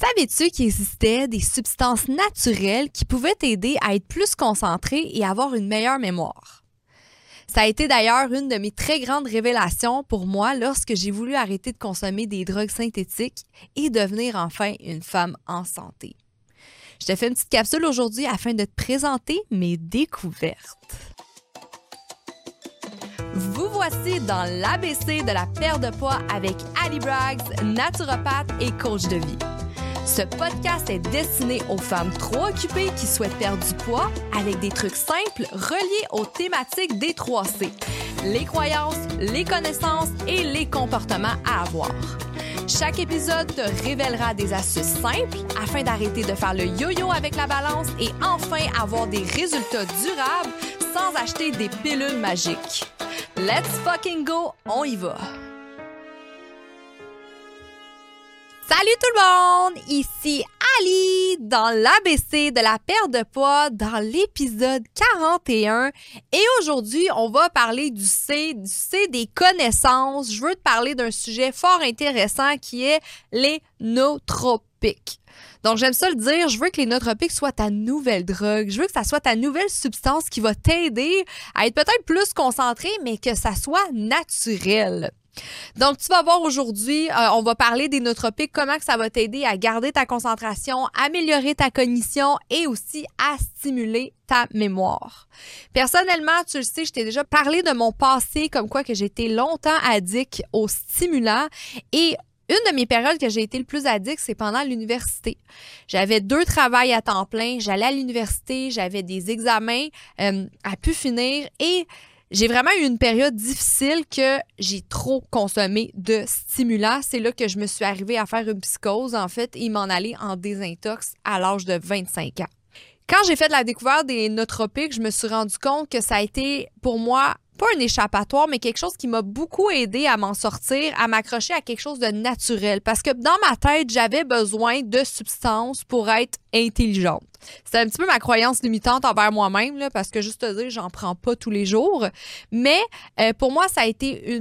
Savais-tu qu'il existait des substances naturelles qui pouvaient t'aider à être plus concentré et avoir une meilleure mémoire? Ça a été d'ailleurs une de mes très grandes révélations pour moi lorsque j'ai voulu arrêter de consommer des drogues synthétiques et devenir enfin une femme en santé. Je te fais une petite capsule aujourd'hui afin de te présenter mes découvertes. Vous voici dans l'ABC de la perte de poids avec Ali Braggs, naturopathe et coach de vie. Ce podcast est destiné aux femmes trop occupées qui souhaitent perdre du poids avec des trucs simples reliés aux thématiques des 3C, les croyances, les connaissances et les comportements à avoir. Chaque épisode te révélera des astuces simples afin d'arrêter de faire le yo-yo avec la balance et enfin avoir des résultats durables sans acheter des pilules magiques. Let's fucking go, on y va! Salut tout le monde! Ici Ali dans l'ABC de la perte de poids dans l'épisode 41. Et aujourd'hui, on va parler du C, du C des connaissances. Je veux te parler d'un sujet fort intéressant qui est les nootropiques. Donc, j'aime ça le dire, je veux que les nootropiques soient ta nouvelle drogue. Je veux que ça soit ta nouvelle substance qui va t'aider à être peut-être plus concentré, mais que ça soit naturel. Donc, tu vas voir aujourd'hui, euh, on va parler des nootropiques, comment ça va t'aider à garder ta concentration, améliorer ta cognition et aussi à stimuler ta mémoire. Personnellement, tu le sais, je t'ai déjà parlé de mon passé, comme quoi que j'étais longtemps addict aux stimulants et une de mes périodes que j'ai été le plus addict, c'est pendant l'université. J'avais deux travails à temps plein, j'allais à l'université, j'avais des examens euh, à pu finir et j'ai vraiment eu une période difficile que j'ai trop consommé de stimulants. C'est là que je me suis arrivée à faire une psychose, en fait, et m'en aller en désintox à l'âge de 25 ans. Quand j'ai fait la découverte des nootropiques, je me suis rendu compte que ça a été pour moi pas un échappatoire, mais quelque chose qui m'a beaucoup aidé à m'en sortir, à m'accrocher à quelque chose de naturel. Parce que dans ma tête, j'avais besoin de substances pour être intelligente. C'est un petit peu ma croyance limitante envers moi-même, parce que juste te dire, j'en prends pas tous les jours. Mais euh, pour moi, ça a été un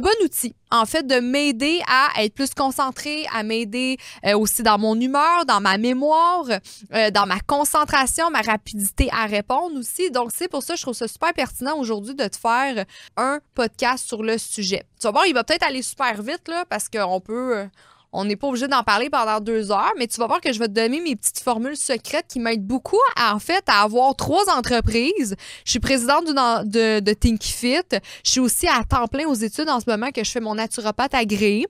bon outil, en fait, de m'aider à être plus concentrée, à m'aider euh, aussi dans mon humeur, dans ma mémoire, euh, dans ma concentration, ma rapidité à répondre aussi. Donc, c'est pour ça que je trouve ça super pertinent aujourd'hui de te faire un podcast sur le sujet. Tu vas voir, il va peut-être aller super vite, là, parce qu'on peut on n'est pas obligé d'en parler pendant deux heures, mais tu vas voir que je vais te donner mes petites formules secrètes qui m'aident beaucoup, à, en fait, avoir trois entreprises. Je suis présidente de, de Think Fit. Je suis aussi à temps plein aux études en ce moment que je fais mon naturopathe agréé.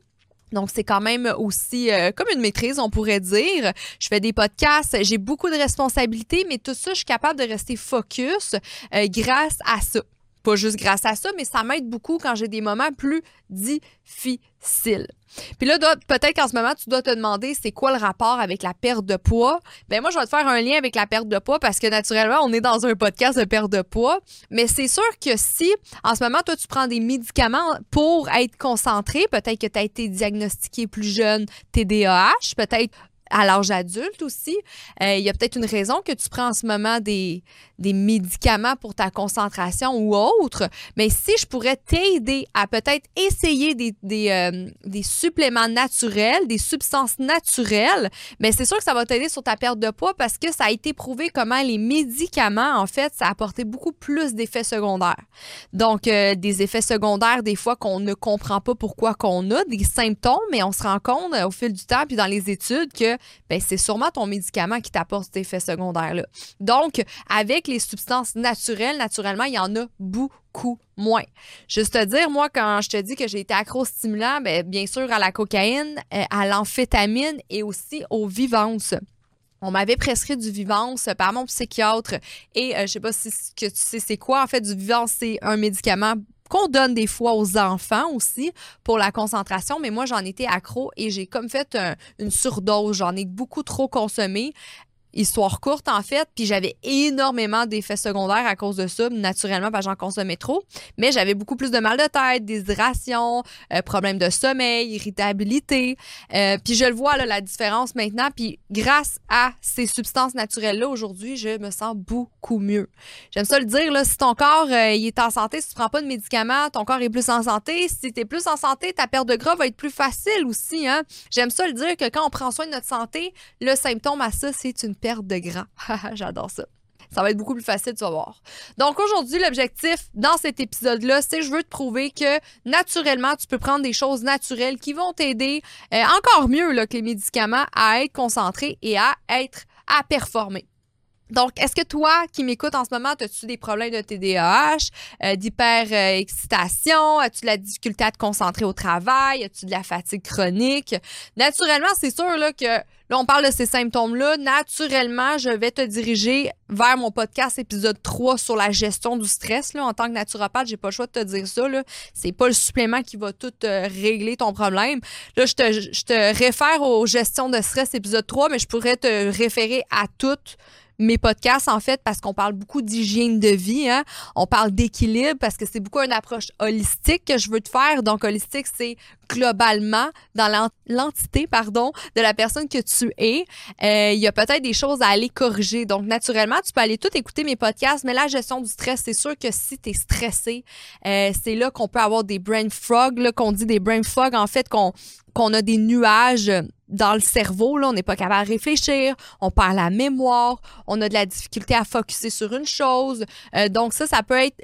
Donc, c'est quand même aussi euh, comme une maîtrise, on pourrait dire. Je fais des podcasts, j'ai beaucoup de responsabilités, mais tout ça, je suis capable de rester focus euh, grâce à ça. Pas juste grâce à ça, mais ça m'aide beaucoup quand j'ai des moments plus difficiles. Puis là, peut-être qu'en ce moment, tu dois te demander c'est quoi le rapport avec la perte de poids? Ben moi, je vais te faire un lien avec la perte de poids parce que naturellement, on est dans un podcast de perte de poids. Mais c'est sûr que si en ce moment, toi, tu prends des médicaments pour être concentré, peut-être que tu as été diagnostiqué plus jeune TDAH, peut-être à l'âge adulte aussi. Euh, il y a peut-être une raison que tu prends en ce moment des, des médicaments pour ta concentration ou autre, mais si je pourrais t'aider à peut-être essayer des, des, euh, suppléments naturels, des substances naturelles, mais c'est sûr que ça va t'aider sur ta perte de poids parce que ça a été prouvé comment les médicaments, en fait, ça a apporté beaucoup plus d'effets secondaires. Donc, euh, des effets secondaires, des fois qu'on ne comprend pas pourquoi qu'on a, des symptômes, mais on se rend compte au fil du temps, puis dans les études, que ben, c'est sûrement ton médicament qui t'apporte cet effet secondaire-là. Donc, avec les substances naturelles, naturellement, il y en a beaucoup moins. Juste te dire, moi, quand je te dis que j'ai été accro-stimulant, bien, bien sûr à la cocaïne, euh, à l'amphétamine et aussi aux vivances. On m'avait prescrit du Vivance par mon psychiatre et je euh, je sais pas si que tu sais c'est quoi en fait du Vivance c'est un médicament qu'on donne des fois aux enfants aussi pour la concentration, mais moi, j'en étais accro et j'ai comme fait une surdose. J'en ai beaucoup trop consommé histoire courte en fait, puis j'avais énormément d'effets secondaires à cause de ça, naturellement parce que j'en consommais trop, mais j'avais beaucoup plus de mal de tête, déshydratation, euh, problèmes de sommeil, irritabilité, euh, puis je le vois là, la différence maintenant, puis grâce à ces substances naturelles-là, aujourd'hui, je me sens beaucoup mieux. J'aime ça le dire, là, si ton corps euh, il est en santé, si tu prends pas de médicaments, ton corps est plus en santé, si tu es plus en santé, ta perte de gras va être plus facile aussi, hein? J'aime ça le dire que quand on prend soin de notre santé, le symptôme à ça, c'est une perte de gras. J'adore ça. Ça va être beaucoup plus facile, tu vas voir. Donc aujourd'hui, l'objectif dans cet épisode-là, c'est je veux te prouver que naturellement, tu peux prendre des choses naturelles qui vont t'aider euh, encore mieux que les médicaments à être concentré et à être à performer. Donc, est-ce que toi qui m'écoutes en ce moment, as-tu des problèmes de TDAH, euh, d'hyper-excitation, as-tu de la difficulté à te concentrer au travail, as-tu de la fatigue chronique? Naturellement, c'est sûr là, que là, on parle de ces symptômes-là. Naturellement, je vais te diriger vers mon podcast épisode 3 sur la gestion du stress. Là. En tant que naturopathe, j'ai pas le choix de te dire ça. Là. C'est pas le supplément qui va tout euh, régler ton problème. Là, je te, je te réfère aux gestions de stress épisode 3, mais je pourrais te référer à toutes mes podcasts, en fait, parce qu'on parle beaucoup d'hygiène de vie. Hein? On parle d'équilibre parce que c'est beaucoup une approche holistique que je veux te faire. Donc, holistique, c'est globalement dans l'entité, pardon, de la personne que tu es. Euh, il y a peut-être des choses à aller corriger. Donc, naturellement, tu peux aller tout écouter mes podcasts, mais la gestion du stress, c'est sûr que si tu es stressé, euh, c'est là qu'on peut avoir des brain frogs, qu'on dit des brain fog, en fait, qu'on a des nuages dans le cerveau, là, on n'est pas capable de réfléchir, on perd la mémoire, on a de la difficulté à focuser sur une chose. Euh, donc ça, ça peut être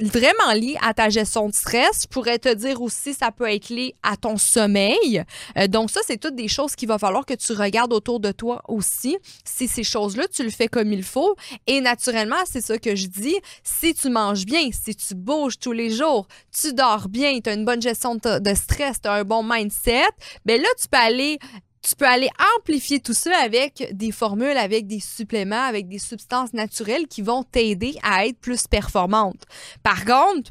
vraiment lié à ta gestion de stress. Je pourrais te dire aussi, ça peut être lié à ton sommeil. Euh, donc ça, c'est toutes des choses qu'il va falloir que tu regardes autour de toi aussi. Si ces choses-là, tu le fais comme il faut. Et naturellement, c'est ça que je dis, si tu manges bien, si tu bouges tous les jours, tu dors bien, tu as une bonne gestion de, stress, tu as un bon mindset, bien là, tu peux aller tu peux aller amplifier tout ça avec des formules, avec des suppléments, avec des substances naturelles qui vont t'aider à être plus performante. Par contre,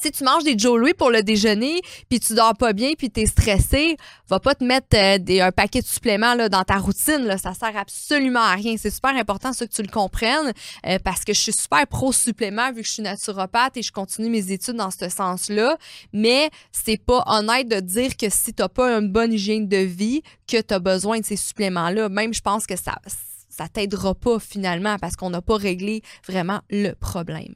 si tu manges des Joe Louis pour le déjeuner, puis tu dors pas bien, puis tu es stressé, va pas te mettre euh, des, un paquet de suppléments là, dans ta routine. Là, ça sert absolument à rien. C'est super important ça, que tu le comprennes euh, parce que je suis super pro-supplément vu que je suis naturopathe et je continue mes études dans ce sens-là. Mais c'est pas honnête de dire que si tu n'as pas une bonne hygiène de vie, que tu as besoin de ces suppléments-là. Même, je pense que ça ça t'aidera pas finalement parce qu'on n'a pas réglé vraiment le problème.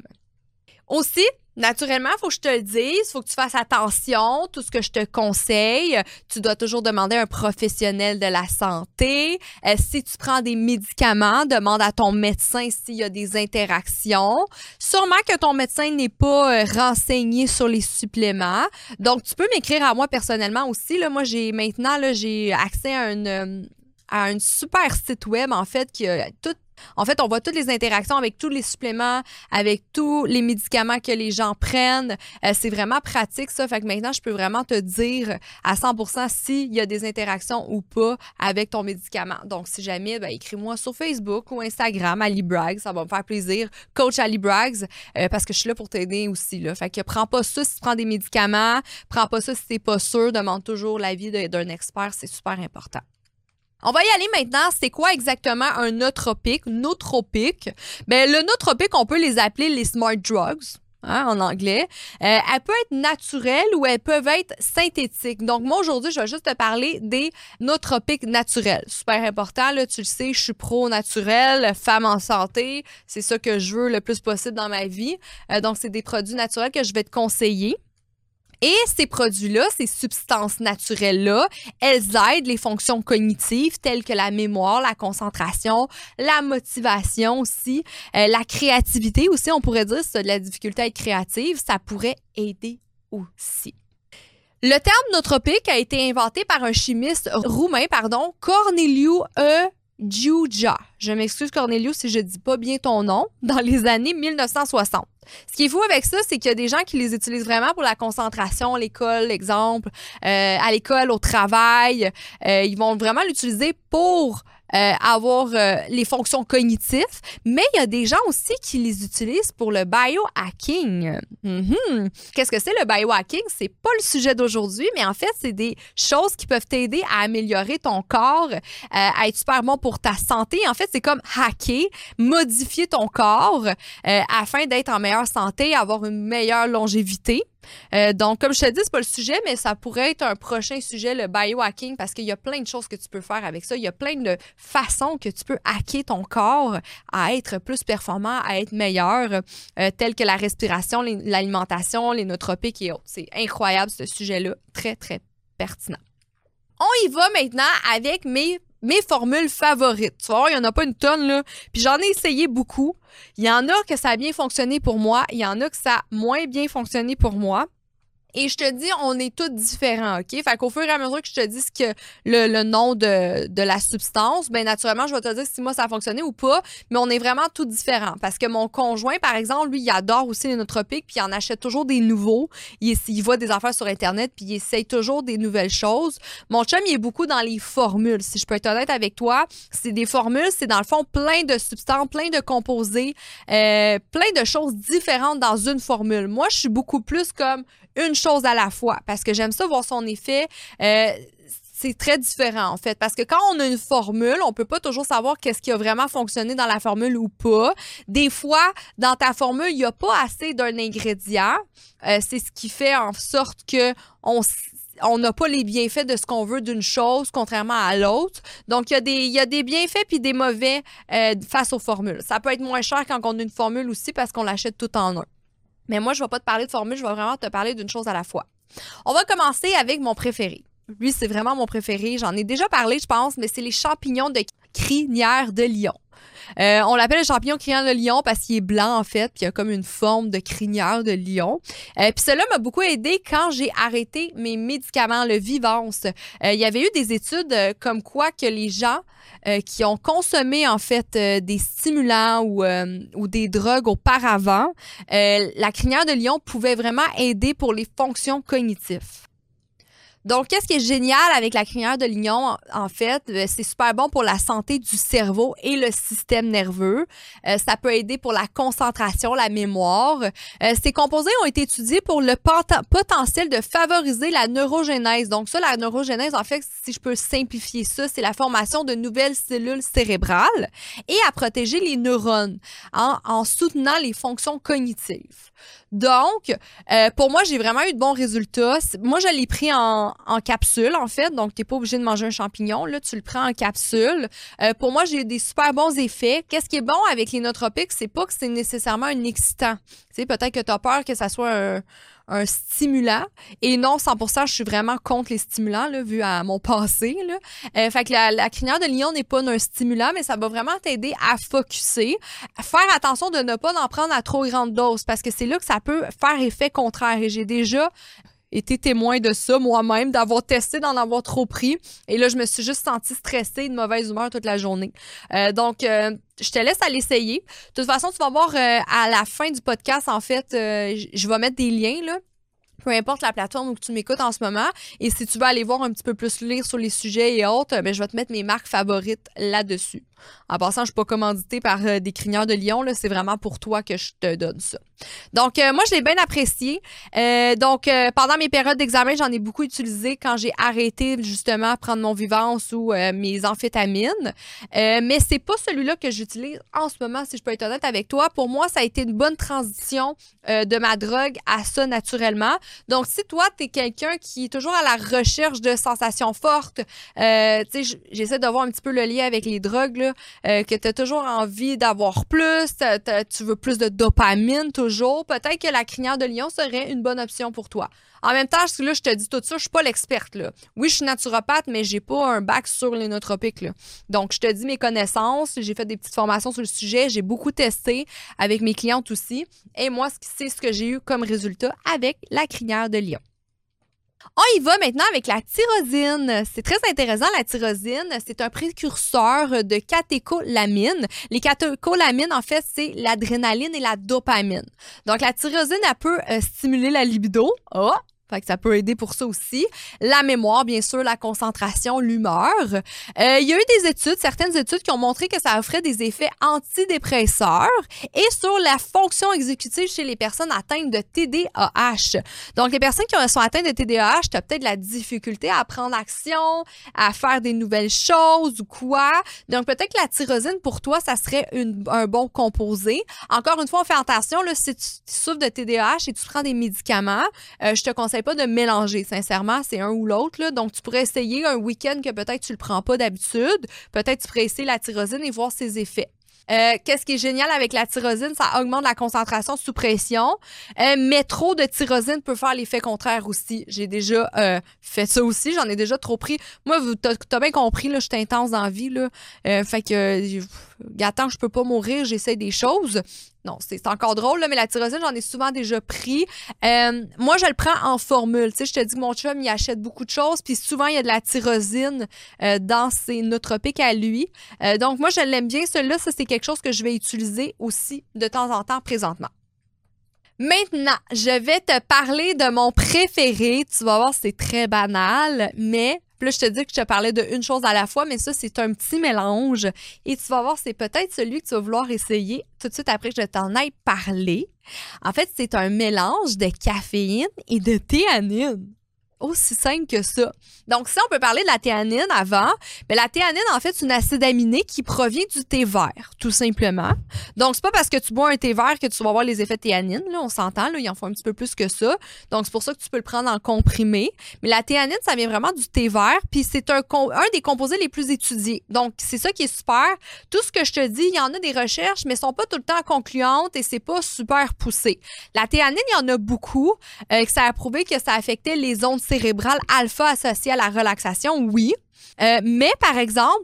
Aussi, Naturellement, il faut que je te le dise, il faut que tu fasses attention. Tout ce que je te conseille, tu dois toujours demander à un professionnel de la santé. Euh, si tu prends des médicaments, demande à ton médecin s'il y a des interactions. Sûrement que ton médecin n'est pas euh, renseigné sur les suppléments. Donc, tu peux m'écrire à moi personnellement aussi. Là, moi, j'ai maintenant j'ai accès à une euh, à un super site web en fait qui a tout en fait, on voit toutes les interactions avec tous les suppléments, avec tous les médicaments que les gens prennent. Euh, c'est vraiment pratique, ça. Fait que maintenant, je peux vraiment te dire à 100% s'il y a des interactions ou pas avec ton médicament. Donc, si jamais, ben, écris-moi sur Facebook ou Instagram, Ali Braggs. Ça va me faire plaisir. Coach Ali Braggs, euh, parce que je suis là pour t'aider aussi. Là. Fait que prends pas ça si tu prends des médicaments. Prends pas ça si t'es pas sûr. Demande toujours l'avis d'un expert. C'est super important. On va y aller maintenant. C'est quoi exactement un nootropique, nootropique? Ben, le nootropique, on peut les appeler les smart drugs. Hein, en anglais. Euh, elles peuvent être naturelles ou elles peuvent être synthétiques. Donc, moi, aujourd'hui, je vais juste te parler des nootropiques naturels. Super important, là, tu le sais, je suis pro-naturel, femme en santé. C'est ça que je veux le plus possible dans ma vie. Euh, donc, c'est des produits naturels que je vais te conseiller. Et ces produits-là, ces substances naturelles-là, elles aident les fonctions cognitives telles que la mémoire, la concentration, la motivation aussi, euh, la créativité aussi, on pourrait dire, si de la difficulté à être créative, ça pourrait aider aussi. Le terme nootropique a été inventé par un chimiste roumain, pardon, Corneliu E. Giugia. Je m'excuse Cornelius si je dis pas bien ton nom, dans les années 1960. Ce qui est fou avec ça, c'est qu'il y a des gens qui les utilisent vraiment pour la concentration, l'école, exemple, euh, à l'école, au travail. Euh, ils vont vraiment l'utiliser pour euh, avoir euh, les fonctions cognitives, mais il y a des gens aussi qui les utilisent pour le biohacking. Mhm. Qu'est-ce que c'est le biohacking? C'est pas le sujet d'aujourd'hui, mais en fait, c'est des choses qui peuvent t'aider à améliorer ton corps, à être super bon pour ta santé. En fait, c'est comme hacker, modifier ton corps afin d'être en meilleure santé, avoir une meilleure longévité. Euh, donc, comme je te dis, c'est pas le sujet, mais ça pourrait être un prochain sujet, le biohacking, parce qu'il y a plein de choses que tu peux faire avec ça. Il y a plein de façons que tu peux hacker ton corps à être plus performant, à être meilleur, euh, telles que la respiration, l'alimentation, les nootropiques et autres. C'est incroyable ce sujet-là, très, très pertinent. On y va maintenant avec mes mes formules favorites. Tu vois, il n'y en a pas une tonne, là. Puis j'en ai essayé beaucoup. Il y en a que ça a bien fonctionné pour moi. Il y en a que ça a moins bien fonctionné pour moi. Et je te dis, on est tous différents, OK? Fait qu'au fur et à mesure que je te dis ce que le, nom de, de, la substance, bien naturellement, je vais te dire si moi ça a fonctionné ou pas, mais on est vraiment tous différents. Parce que mon conjoint, par exemple, lui, il adore aussi les nootropiques, puis il en achète toujours des nouveaux. Il, il voit des affaires sur Internet, puis il essaye toujours des nouvelles choses. Mon chum, il est beaucoup dans les formules. Si je peux être honnête avec toi, c'est des formules, c'est dans le fond plein de substances, plein de composés, euh, plein de choses différentes dans une formule. Moi, je suis beaucoup plus comme une chose à la fois parce que j'aime ça voir son effet. Euh, c'est très différent en fait parce que quand on a une formule, on peut pas toujours savoir qu'est-ce qui a vraiment fonctionné dans la formule ou pas. Des fois, dans ta formule, il y a pas assez d'un ingrédient. Euh, c'est ce qui fait en sorte que on on n'a pas les bienfaits de ce qu'on veut d'une chose, contrairement à l'autre. Donc, il y, a des, y a des bienfaits puis des mauvais euh, face aux formules. Ça peut être moins cher quand on a une formule aussi parce qu'on l'achète tout en un. Mais moi, je ne vais pas te parler de formule, je vais vraiment te parler d'une chose à la fois. On va commencer avec mon préféré. Lui, c'est vraiment mon préféré. J'en ai déjà parlé, je pense, mais c'est les champignons de crinière de lion. Euh, on l'appelle le champignon crinière de lion parce qu'il est blanc en fait, puis il a comme une forme de crinière de lion. Euh, puis cela m'a beaucoup aidé quand j'ai arrêté mes médicaments, le Vivance. Euh, il y avait eu des études comme quoi que les gens qui ont consommé en fait des stimulants ou, ou des drogues auparavant, la crinière de lion pouvait vraiment aider pour les fonctions cognitives. Donc, qu'est-ce qui est génial avec la crinière de lion, en fait, euh, c'est super bon pour la santé du cerveau et le système nerveux. Euh, ça peut aider pour la concentration, la mémoire. Euh, ces composés ont été étudiés pour le potentiel de favoriser la neurogénèse. Donc, ça, la neurogénèse, en fait, si je peux simplifier ça, c'est la formation de nouvelles cellules cérébrales et à protéger les neurones en soutenant les fonctions cognitives. Donc, euh, pour moi, j'ai vraiment eu de bons résultats. Moi, je l'ai pris en, capsule, en fait. Donc, tu n'es pas obligé de manger un champignon. Là, tu le prends en capsule. Euh, pour moi, j'ai eu des super bons effets. Qu'est-ce qui est bon avec les? C'est pas que c'est nécessairement un excitant. Tu sais, peut-être que tu as peur que ça soit un un stimulant. Et non, 100%, je suis vraiment contre les stimulants, vu à mon passé. Euh, fait que la, crinière de lion n'est pas un stimulant, mais ça va vraiment t'aider à focuser. Faire attention de ne pas en prendre à trop grande dose, parce que c'est là que ça peut faire effet contraire. Et j'ai déjà été témoin de ça moi-même, d'avoir testé, d'en avoir trop pris. Et là, je me suis juste sentie stressée, de mauvaise humeur toute la journée. Euh, donc, euh, je te laisse à l'essayer. De toute façon, tu vas voir euh, à la fin du podcast, en fait, je vais mettre des liens, là peu importe la plateforme où tu m'écoutes en ce moment. Et si tu veux aller voir un petit peu plus lire sur les sujets et autres, ben, je vais te mettre mes marques favorites là-dessus. En passant, je suis pas commanditée par euh, des crinières de lion. C'est vraiment pour toi que je te donne ça. Donc, euh, moi, je l'ai bien apprécié. Euh, donc, pendant mes périodes d'examen, j'en ai beaucoup utilisé quand j'ai arrêté justement prendre mon vivance ou mes amphétamines. mais c'est pas celui-là que j'utilise en ce moment, si je peux être honnête avec toi. Pour moi, ça a été une bonne transition de ma drogue à ça naturellement. Donc, si toi, tu es quelqu'un qui est toujours à la recherche de sensations fortes, tu sais, j'essaie de voir un petit peu le lien avec les drogues, là, euh, que tu as toujours envie d'avoir plus, tu veux plus de dopamine toujours, peut-être que la crinière de lion serait une bonne option pour toi. En même temps, là, je te dis tout ça, je suis pas l'experte. Là. Oui, je suis naturopathe, mais j'ai pas un bac sur les nootropiques. Là. Donc, je te dis mes connaissances, j'ai fait des petites formations sur le sujet, j'ai beaucoup testé avec mes clientes aussi. Et moi, c'est ce que j'ai eu comme résultat avec la crinière de lion. On y va maintenant avec la tyrosine. C'est très intéressant, la tyrosine. C'est un précurseur de catécholamine. Les catécholamines, en fait, c'est l'adrénaline et la dopamine. Donc, la tyrosine, elle peut euh, stimuler la libido. Oh, Fait que ça peut aider pour ça aussi. La mémoire, bien sûr, la concentration, l'humeur. Euh, il y a eu des études, certaines études qui ont montré que ça offrait des effets antidépresseurs et sur la fonction exécutive chez les personnes atteintes de TDAH. Donc, les personnes qui sont atteintes de TDAH, tu as peut-être la difficulté à prendre action, à faire des nouvelles choses ou quoi. Donc, peut-être que la tyrosine, pour toi, ça serait un bon composé. Encore une fois, on fait attention, là, si tu, souffres de TDAH et tu prends des médicaments, euh, je te conseille pas de mélanger, sincèrement, c'est un ou l'autre. Donc, tu pourrais essayer un week-end que peut-être tu le prends pas d'habitude. Peut-être tu pourrais essayer la tyrosine et voir ses effets. Euh, qu'est-ce qui est génial avec la tyrosine? Ça augmente la concentration sous pression. Euh, mais trop de tyrosine peut faire l'effet contraire aussi. J'ai déjà euh, fait ça aussi. J'en ai déjà trop pris. Moi, t'as as bien compris, je suis intense dans la vie. Là. fait que, gâtant, je peux pas mourir, j'essaie des choses. Non, c'est encore drôle, là, mais la tyrosine, j'en ai souvent déjà pris. Euh, moi, je le prends en formule. Tu sais, je te dis que mon chum, il achète beaucoup de choses, puis souvent, il y a de la tyrosine euh, dans ses nootropiques à lui. Euh, donc, moi, je l'aime bien. Celui-là, ça, c'est quelque chose que je vais utiliser aussi de temps en temps présentement. Maintenant, je vais te parler de mon préféré. Tu vas voir, c'est très banal, mais puis je te dis que je te parlais de chose à la fois, mais ça, c'est un petit mélange. Et tu vas voir, c'est peut-être celui que tu vas vouloir essayer tout de suite après que je t'en aille parler. En fait, c'est un mélange de caféine et de théanine aussi simple que ça. Donc, si on peut parler de la théanine avant, mais ben, la théanine, en fait, c'est une acide aminé qui provient du thé vert, tout simplement. Donc, c'est pas parce que tu bois un thé vert que tu vas avoir les effets de théanine, là, on s'entend, là, il en faut un petit peu plus que ça. Donc, c'est pour ça que tu peux le prendre en comprimé. Mais la théanine, ça vient vraiment du thé vert, puis c'est un, un des composés les plus étudiés. Donc, c'est ça qui est super. Tout ce que je te dis, il y en a des recherches, mais sont pas tout le temps concluantes et c'est pas super poussé. La théanine, il y en a beaucoup, euh, que ça a prouvé que ça affectait les ondes cérébrale alpha associée à la relaxation, oui. Euh, mais par exemple,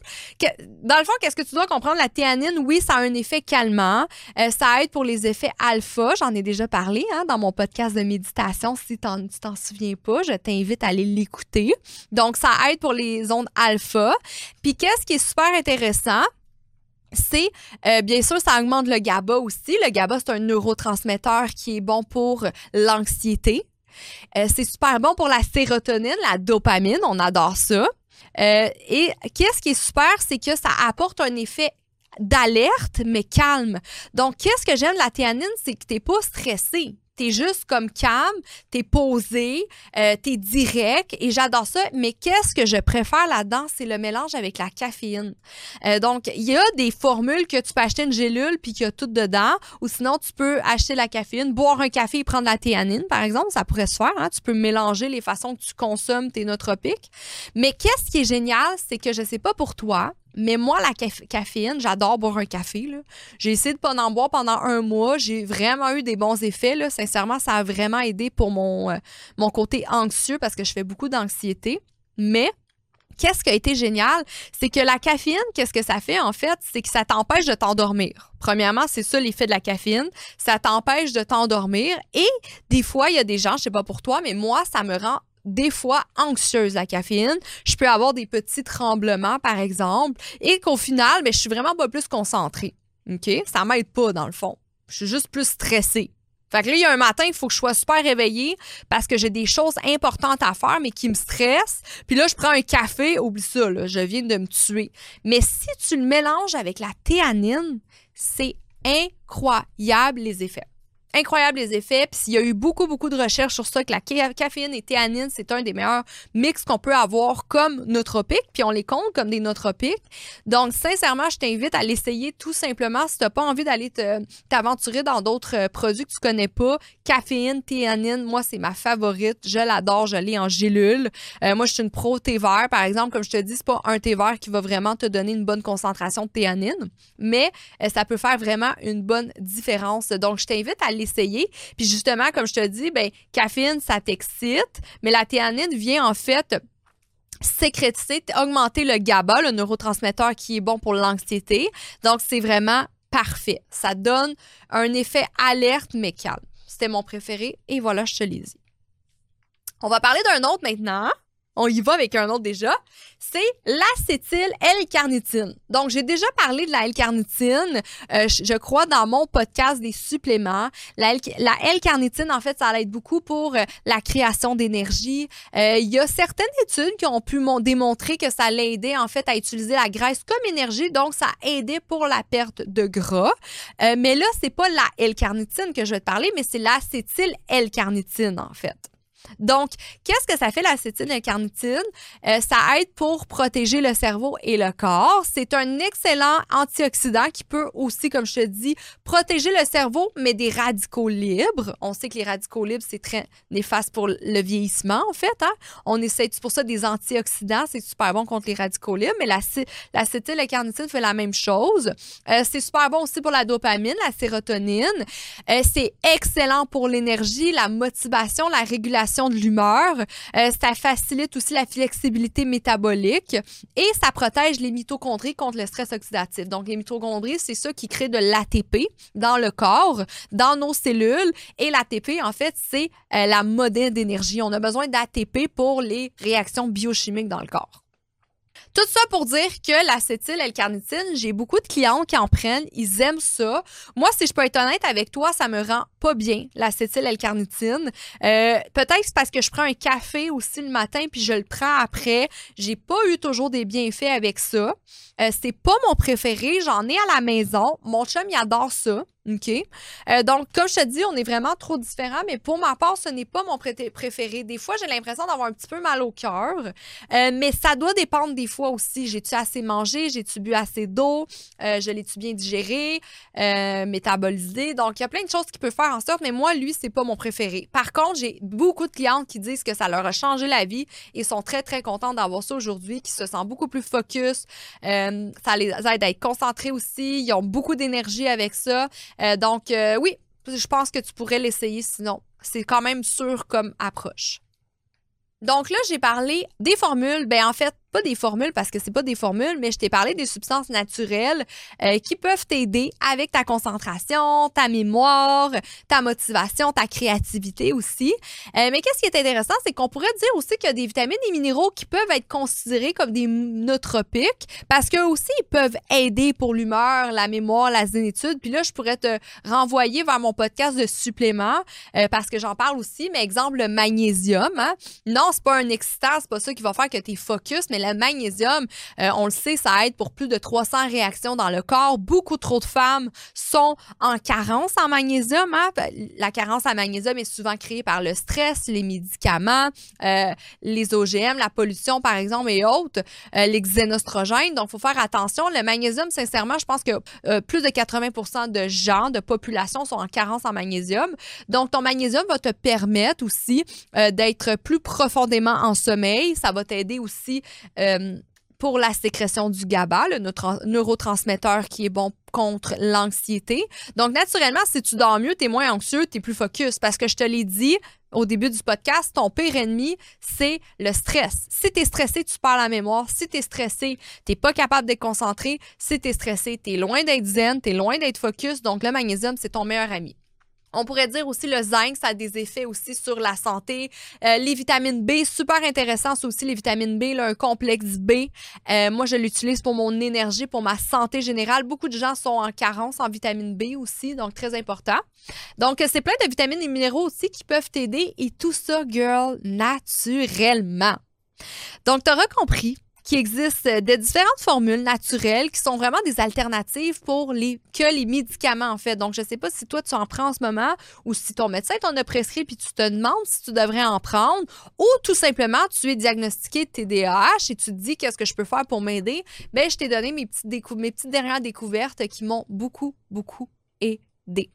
dans le fond, qu'est-ce que tu dois comprendre? La théanine, oui, ça a un effet calmant. Euh, ça aide pour les effets alpha. J'en ai déjà parlé hein, dans mon podcast de méditation. Si tu t'en souviens pas, je t'invite à aller l'écouter. Donc, ça aide pour les ondes alpha. Puis, qu'est-ce qui est super intéressant? c'est euh, bien sûr ça augmente le GABA aussi. Le GABA c'est un neurotransmetteur qui est bon pour l'anxiété. Euh, c'est super bon pour la sérotonine, la dopamine, on adore ça. Euh, et qu'est-ce qui est super, c'est que ça apporte un effet d'alerte, mais calme. Donc, qu'est-ce que j'aime de la théanine, c'est que tu n'es pas stressé t'es juste comme calme, t'es posé, euh, t'es direct et j'adore ça. Mais qu'est-ce que je préfère là-dedans, c'est le mélange avec la caféine. Euh, donc, il y a des formules que tu peux acheter une gélule puis qu'il y a tout dedans, ou sinon tu peux acheter la caféine, boire un café et prendre la théanine, par exemple, ça pourrait se faire. Hein? Tu peux mélanger les façons que tu consommes tes nootropiques. Mais qu'est-ce qui est génial, c'est que je sais pas pour toi, mais moi, la caféine, j'adore boire un café. J'ai essayé de ne pas en boire pendant un mois. J'ai vraiment eu des bons effets. Là. Sincèrement, ça a vraiment aidé pour mon, euh, mon côté anxieux parce que je fais beaucoup d'anxiété. Mais qu'est-ce qui a été génial, c'est que la caféine, qu'est-ce que ça fait en fait, c'est que ça t'empêche de t'endormir. Premièrement, c'est ça l'effet de la caféine, ça t'empêche de t'endormir et des fois, il y a des gens, je sais pas pour toi, mais moi, ça me rend des fois anxieuse la caféine. Je peux avoir des petits tremblements, par exemple, et qu'au final, mais ben, je suis vraiment pas plus concentrée. OK? Ça m'aide pas, dans le fond. Je suis juste plus stressée. Fait que là, il y a un matin, il faut que je sois super réveillée parce que j'ai des choses importantes à faire, mais qui me stressent. Puis là, je prends un café, oublie ça, je viens de me tuer. Mais si tu le mélanges avec la théanine, c'est incroyable les effets incroyable les effets. Puis il y a eu beaucoup, beaucoup de recherches sur ça, que la caféine et théanine, c'est un des meilleurs mix qu'on peut avoir comme nootropique. Puis on les compte comme des nootropiques. Donc, sincèrement, je t'invite à l'essayer tout simplement. Si tu n'as pas envie d'aller t'aventurer dans d'autres euh, produits que tu connais pas, caféine, théanine, moi, c'est ma favorite. Je l'adore. Je l'ai en gélule. Euh, moi, je suis une pro thé vert, par exemple. Comme je te dis, c'est pas un thé vert qui va vraiment te donner une bonne concentration de théanine, mais euh, ça peut faire vraiment une bonne différence. Donc, je t'invite à l'essayer. Puis justement, comme je te dis, ben, caféine, ça t'excite, mais la théanine vient en fait sécréter, augmenter le GABA, le neurotransmetteur qui est bon pour l'anxiété. Donc, c'est vraiment parfait. Ça donne un effet alerte mais calme. C'était mon préféré et voilà, je te l'ai dit. On va parler d'un autre maintenant. On y va avec un autre déjà, c'est l'acétyl L-carnitine. Donc, j'ai déjà parlé de la L-carnitine, euh, je crois, dans mon podcast des suppléments. La L-carnitine, en fait, ça aide beaucoup pour euh, la création d'énergie. Euh, il y a certaines études qui ont pu démontrer que ça l'aidait, en fait, à utiliser la graisse comme énergie. Donc, ça a aidé pour la perte de gras. mais là, c'est pas la L-carnitine que je vais te parler, mais c'est l'acétyl L-carnitine, en fait. Donc, qu'est-ce que ça fait l'acétylcarnitine? Euh, ça aide pour protéger le cerveau et le corps. C'est un excellent antioxydant qui peut aussi, comme je te dis, protéger le cerveau, mais des radicaux libres. On sait que les radicaux libres, c'est très néfaste pour le vieillissement, en fait. Hein? On essaie pour ça des antioxydants. C'est super bon contre les radicaux libres, mais l'acétylcarnitine fait la même chose. Euh, c'est super bon aussi pour la dopamine, la sérotonine. Euh, c'est excellent pour l'énergie, la motivation, la régulation de l'humeur. Euh, ça facilite aussi la flexibilité métabolique et ça protège les mitochondries contre le stress oxydatif. Donc, les mitochondries, c'est ça qui crée de l'ATP dans le corps, dans nos cellules. Et l'ATP, en fait, c'est euh, la modèle d'énergie. On a besoin d'ATP pour les réactions biochimiques dans le corps. Tout ça pour dire que l'acétyl L-carnitine, j'ai beaucoup de clients qui en prennent, ils aiment ça. Moi, si je peux être honnête avec toi, ça me rend pas bien, l'acétyl L-carnitine. Euh, peut-être c'est parce que je prends un café aussi le matin puis je le prends après. J'ai pas eu toujours des bienfaits avec ça. Euh, c'est pas mon préféré, j'en ai à la maison. Mon chum, il adore ça. OK? Euh, donc, comme je te dis, on est vraiment trop différents, mais pour ma part, ce n'est pas mon préféré. Des fois, j'ai l'impression d'avoir un petit peu mal au cœur, euh, mais ça doit dépendre des fois aussi. J'ai-tu assez mangé? J'ai-tu bu assez d'eau? Euh, je l'ai-tu bien digéré? métabolisé? Donc, il y a plein de choses qui peuvent faire en sorte, mais moi, lui, c'est pas mon préféré. Par contre, j'ai beaucoup de clientes qui disent que ça leur a changé la vie et sont très, très contents d'avoir ça aujourd'hui, qui se sentent beaucoup plus focus. ça les aide à être concentrés aussi. Ils ont beaucoup d'énergie avec ça. Euh, donc, euh, oui, je pense que tu pourrais l'essayer sinon. C'est quand même sûr comme approche. Donc là, j'ai parlé des formules. Ben en fait, des formules parce que c'est pas des formules, mais je t'ai parlé des substances naturelles euh, qui peuvent t'aider avec ta concentration, ta mémoire, ta motivation, ta créativité aussi. Euh, mais qu'est-ce qui est intéressant, c'est qu'on pourrait dire aussi qu'il y a des vitamines et minéraux qui peuvent être considérés comme des nootropiques parce qu'eux aussi ils peuvent aider pour l'humeur, la mémoire, la zénitude. Puis là, je pourrais te renvoyer vers mon podcast de suppléments euh, parce que j'en parle aussi. Mais exemple, le magnésium. Hein? Non, c'est pas un excitant, c'est pas ça qui va faire que tu es focus, mais le magnésium, euh, on le sait, ça aide pour plus de 300 réactions dans le corps. Beaucoup trop de femmes sont en carence en magnésium. Hein. La carence en magnésium est souvent créée par le stress, les médicaments, euh, les OGM, la pollution, par exemple, et autres, euh, les xénostrogènes. Donc, il faut faire attention. Le magnésium, sincèrement, je pense que plus de 80% de gens, de population sont en carence en magnésium. Donc, ton magnésium va te permettre aussi d'être plus profondément en sommeil. Ça va t'aider aussi euh, pour la sécrétion du GABA, le neurotransmetteur qui est bon contre l'anxiété. Donc, naturellement, si tu dors mieux, tu es moins anxieux, tu es plus focus. Parce que je te l'ai dit au début du podcast, ton pire ennemi, c'est le stress. Si tu es stressé, tu perds la mémoire. Si tu es stressé, tu pas capable d'être concentré. Si tu es stressé, tu es loin d'être zen, tu es loin d'être focus. Donc, le magnésium, c'est ton meilleur ami. On pourrait dire aussi le zinc, ça a des effets aussi sur la santé. Euh, les vitamines B, super intéressant, c'est aussi les vitamines B, un complexe B. Euh, moi, je l'utilise pour mon énergie, pour ma santé générale. Beaucoup de gens sont en carence en vitamine B aussi, donc très important. Donc, c'est plein de vitamines et minéraux aussi qui peuvent t'aider et tout ça, girl, naturellement. Donc, tu auras compris qui existe de différentes formules naturelles qui sont vraiment des alternatives pour les que les médicaments en fait. Donc je sais pas si toi tu en prends en ce moment ou si ton médecin t'en a prescrit puis tu te demandes si tu devrais en prendre ou tout simplement tu es diagnostiqué TDAH et tu te dis qu'est-ce que je peux faire pour m'aider. Ben je t'ai donné mes petites mes petites dernières découvertes qui m'ont beaucoup beaucoup aidé.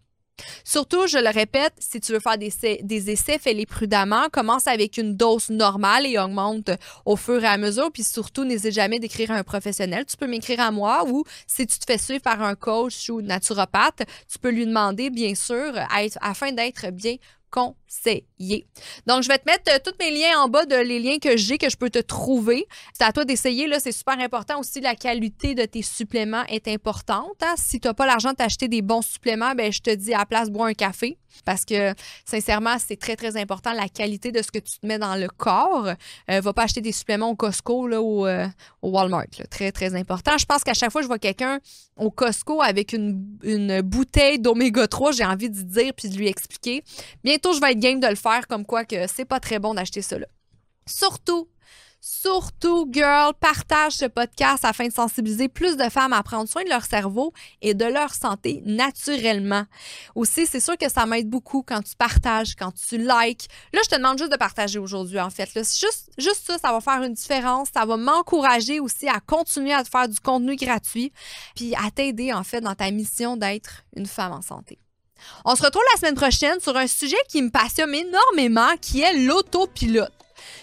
Surtout, je le répète, si tu veux faire des, essais, fais-les prudemment. Commence avec une dose normale et augmente au fur et à mesure. Puis surtout, n'hésite jamais d'écrire à un professionnel. Tu peux m'écrire à moi ou si tu te fais suivre par un coach ou naturopathe, tu peux lui demander, bien sûr, afin d'être bien conseiller. Donc, je vais te mettre euh, tous mes liens en bas de les liens que j'ai, que je peux te trouver. C'est à toi d'essayer, là, c'est super important. Aussi, la qualité de tes suppléments est importante. Hein. Si tu n'as pas l'argent de t'acheter des bons suppléments, ben, je te dis à la place, bois un café. Parce que, sincèrement, c'est très, très important la qualité de ce que tu te mets dans le corps. Euh, va pas acheter des suppléments au Costco ou euh, au Walmart. Très, très important. Je pense qu'à chaque fois je vois quelqu'un au Costco avec une, une bouteille d'oméga 3, j'ai envie de dire puis de lui expliquer. Bientôt, je vais être game de le faire, comme quoi que c'est pas très bon d'acheter ça. Surtout, Surtout, girl, partage ce podcast afin de sensibiliser plus de femmes à prendre soin de leur cerveau et de leur santé naturellement. Aussi, c'est sûr que ça m'aide beaucoup quand tu partages, quand tu likes. Là, je te demande juste de partager aujourd'hui, en fait. Juste, juste ça, ça va faire une différence. Ça va m'encourager aussi à continuer à te faire du contenu gratuit puis à t'aider, en fait, dans ta mission d'être une femme en santé. On se retrouve la semaine prochaine sur un sujet qui me passionne énormément, qui est l'autopilote.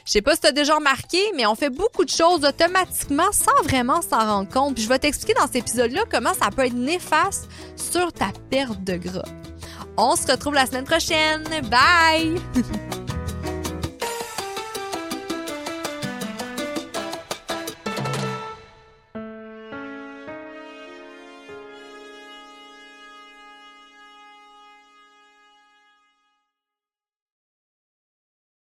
Je sais pas si tu as déjà remarqué, mais on fait beaucoup de choses automatiquement sans vraiment s'en rendre compte. Je vais t'expliquer dans cet épisode-là comment ça peut être néfaste sur ta perte de gras. On se retrouve la semaine prochaine. Bye!